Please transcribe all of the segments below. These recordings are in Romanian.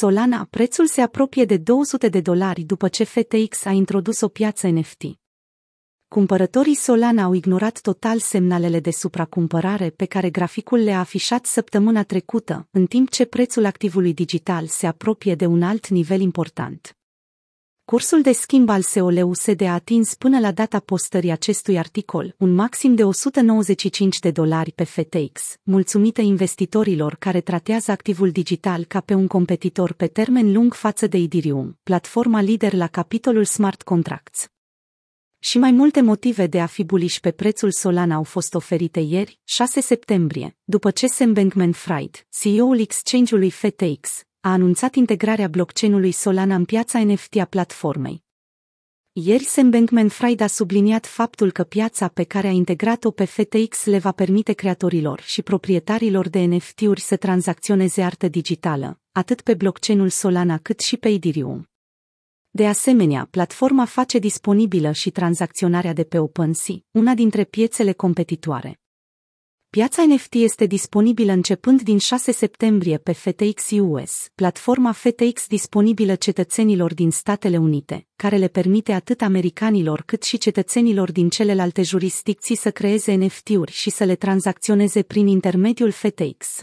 Solana, prețul se apropie de 200 de dolari după ce FTX a introdus o piață NFT. Cumpărătorii Solana au ignorat total semnalele de supracumpărare pe care graficul le-a afișat săptămâna trecută, în timp ce prețul activului digital se apropie de un alt nivel important. Cursul de schimb al SOLUSD a atins până la data postării acestui articol un maxim de 195 de dolari pe FTX, mulțumită investitorilor care tratează activul digital ca pe un competitor pe termen lung față de Ethereum, platforma lider la capitolul smart contracts. Și mai multe motive de a fi buliși pe prețul Solana au fost oferite ieri, 6 septembrie, după ce Sam Bankman-Fried, CEO-ul exchange-ului FTX, a anunțat integrarea blockchain-ului Solana în piața NFT a platformei. Ieri Sam Bankman-Fried a subliniat faptul că piața pe care a integrat-o pe FTX le va permite creatorilor și proprietarilor de NFT-uri să tranzacționeze artă digitală, atât pe blockchain-ul Solana cât și pe Ethereum. De asemenea, platforma face disponibilă și tranzacționarea de pe OpenSea, una dintre piețele competitoare. Piața NFT este disponibilă începând din 6 septembrie pe FTX US, platforma FTX disponibilă cetățenilor din Statele Unite, care le permite atât americanilor cât și cetățenilor din celelalte jurisdicții să creeze NFT-uri și să le tranzacționeze prin intermediul FTX.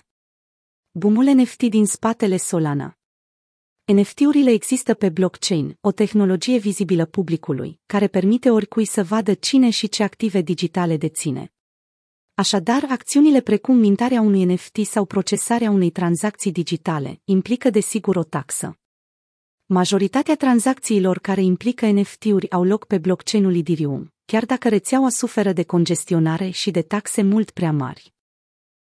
Bumul NFT din spatele Solana NFT-urile există pe blockchain, o tehnologie vizibilă publicului, care permite oricui să vadă cine și ce active digitale deține. Așadar, acțiunile precum mintarea unui NFT sau procesarea unei tranzacții digitale implică desigur o taxă. Majoritatea tranzacțiilor care implică NFT-uri au loc pe blockchain-ul Ethereum, chiar dacă rețeaua suferă de congestionare și de taxe mult prea mari.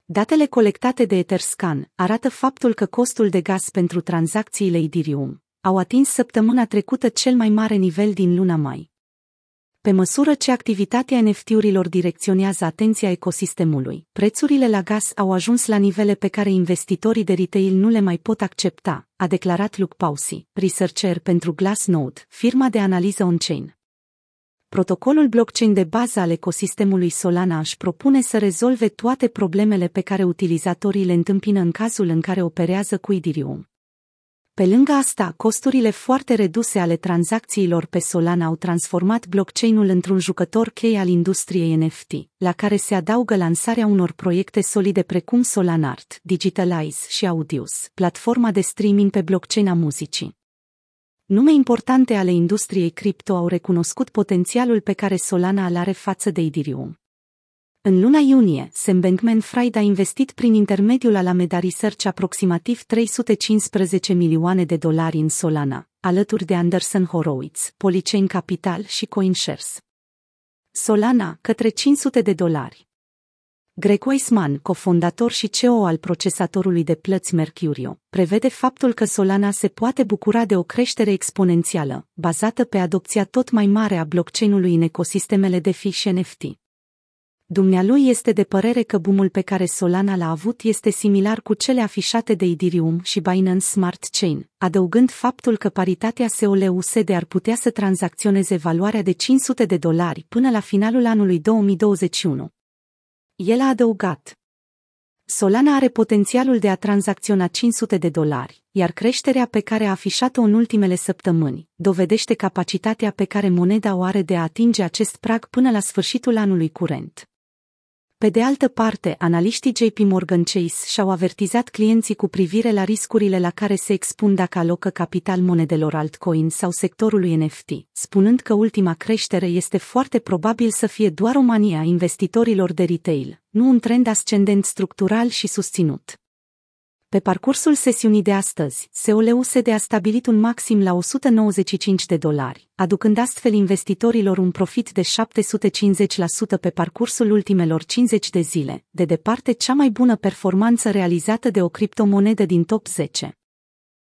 Datele colectate de Etherscan arată faptul că costul de gaz pentru tranzacțiile Ethereum au atins săptămâna trecută cel mai mare nivel din luna mai. Pe măsură ce activitatea NFT-urilor direcționează atenția ecosistemului, prețurile la gaz au ajuns la nivele pe care investitorii de retail nu le mai pot accepta, a declarat Luke Pausi, researcher pentru Glassnode, firma de analiză on-chain. Protocolul blockchain de bază al ecosistemului Solana își propune să rezolve toate problemele pe care utilizatorii le întâmpină în cazul în care operează cu Ethereum. Pe lângă asta, costurile foarte reduse ale tranzacțiilor pe Solana au transformat blockchain-ul într-un jucător chei al industriei NFT, la care se adaugă lansarea unor proiecte solide precum Solanart, Digitalize și Audius, platforma de streaming pe blockchain a muzicii. Nume importante ale industriei cripto au recunoscut potențialul pe care Solana îl are față de Ethereum. În luna iunie, Sam Bankman-Fried a investit prin intermediul Alameda Research aproximativ 315 milioane de dolari în Solana, alături de Anderson Horowitz, Polychain Capital și CoinShares. Solana, către 500 de dolari. Greg Weissman, cofondator și CEO al procesatorului de plăți Mercurio, prevede faptul că Solana se poate bucura de o creștere exponențială, bazată pe adopția tot mai mare a blockchain-ului în ecosistemele de fi și NFT. Dumnealui este de părere că bumul pe care Solana l-a avut este similar cu cele afișate de Ethereum și Binance Smart Chain, adăugând faptul că paritatea SOLUSD ar putea să tranzacționeze valoarea de 500 de dolari până la finalul anului 2021. El a adăugat. Solana are potențialul de a tranzacționa 500 de dolari, iar creșterea pe care a afișat-o în ultimele săptămâni dovedește capacitatea pe care moneda o are de a atinge acest prag până la sfârșitul anului curent. Pe de altă parte, analiștii JP Morgan Chase și-au avertizat clienții cu privire la riscurile la care se expun dacă alocă capital monedelor altcoin sau sectorului NFT, spunând că ultima creștere este foarte probabil să fie doar o manie a investitorilor de retail, nu un trend ascendent structural și susținut. Pe parcursul sesiunii de astăzi, SEO-USD a stabilit un maxim la 195 de dolari, aducând astfel investitorilor un profit de 750% pe parcursul ultimelor 50 de zile, de departe cea mai bună performanță realizată de o criptomonedă din top 10.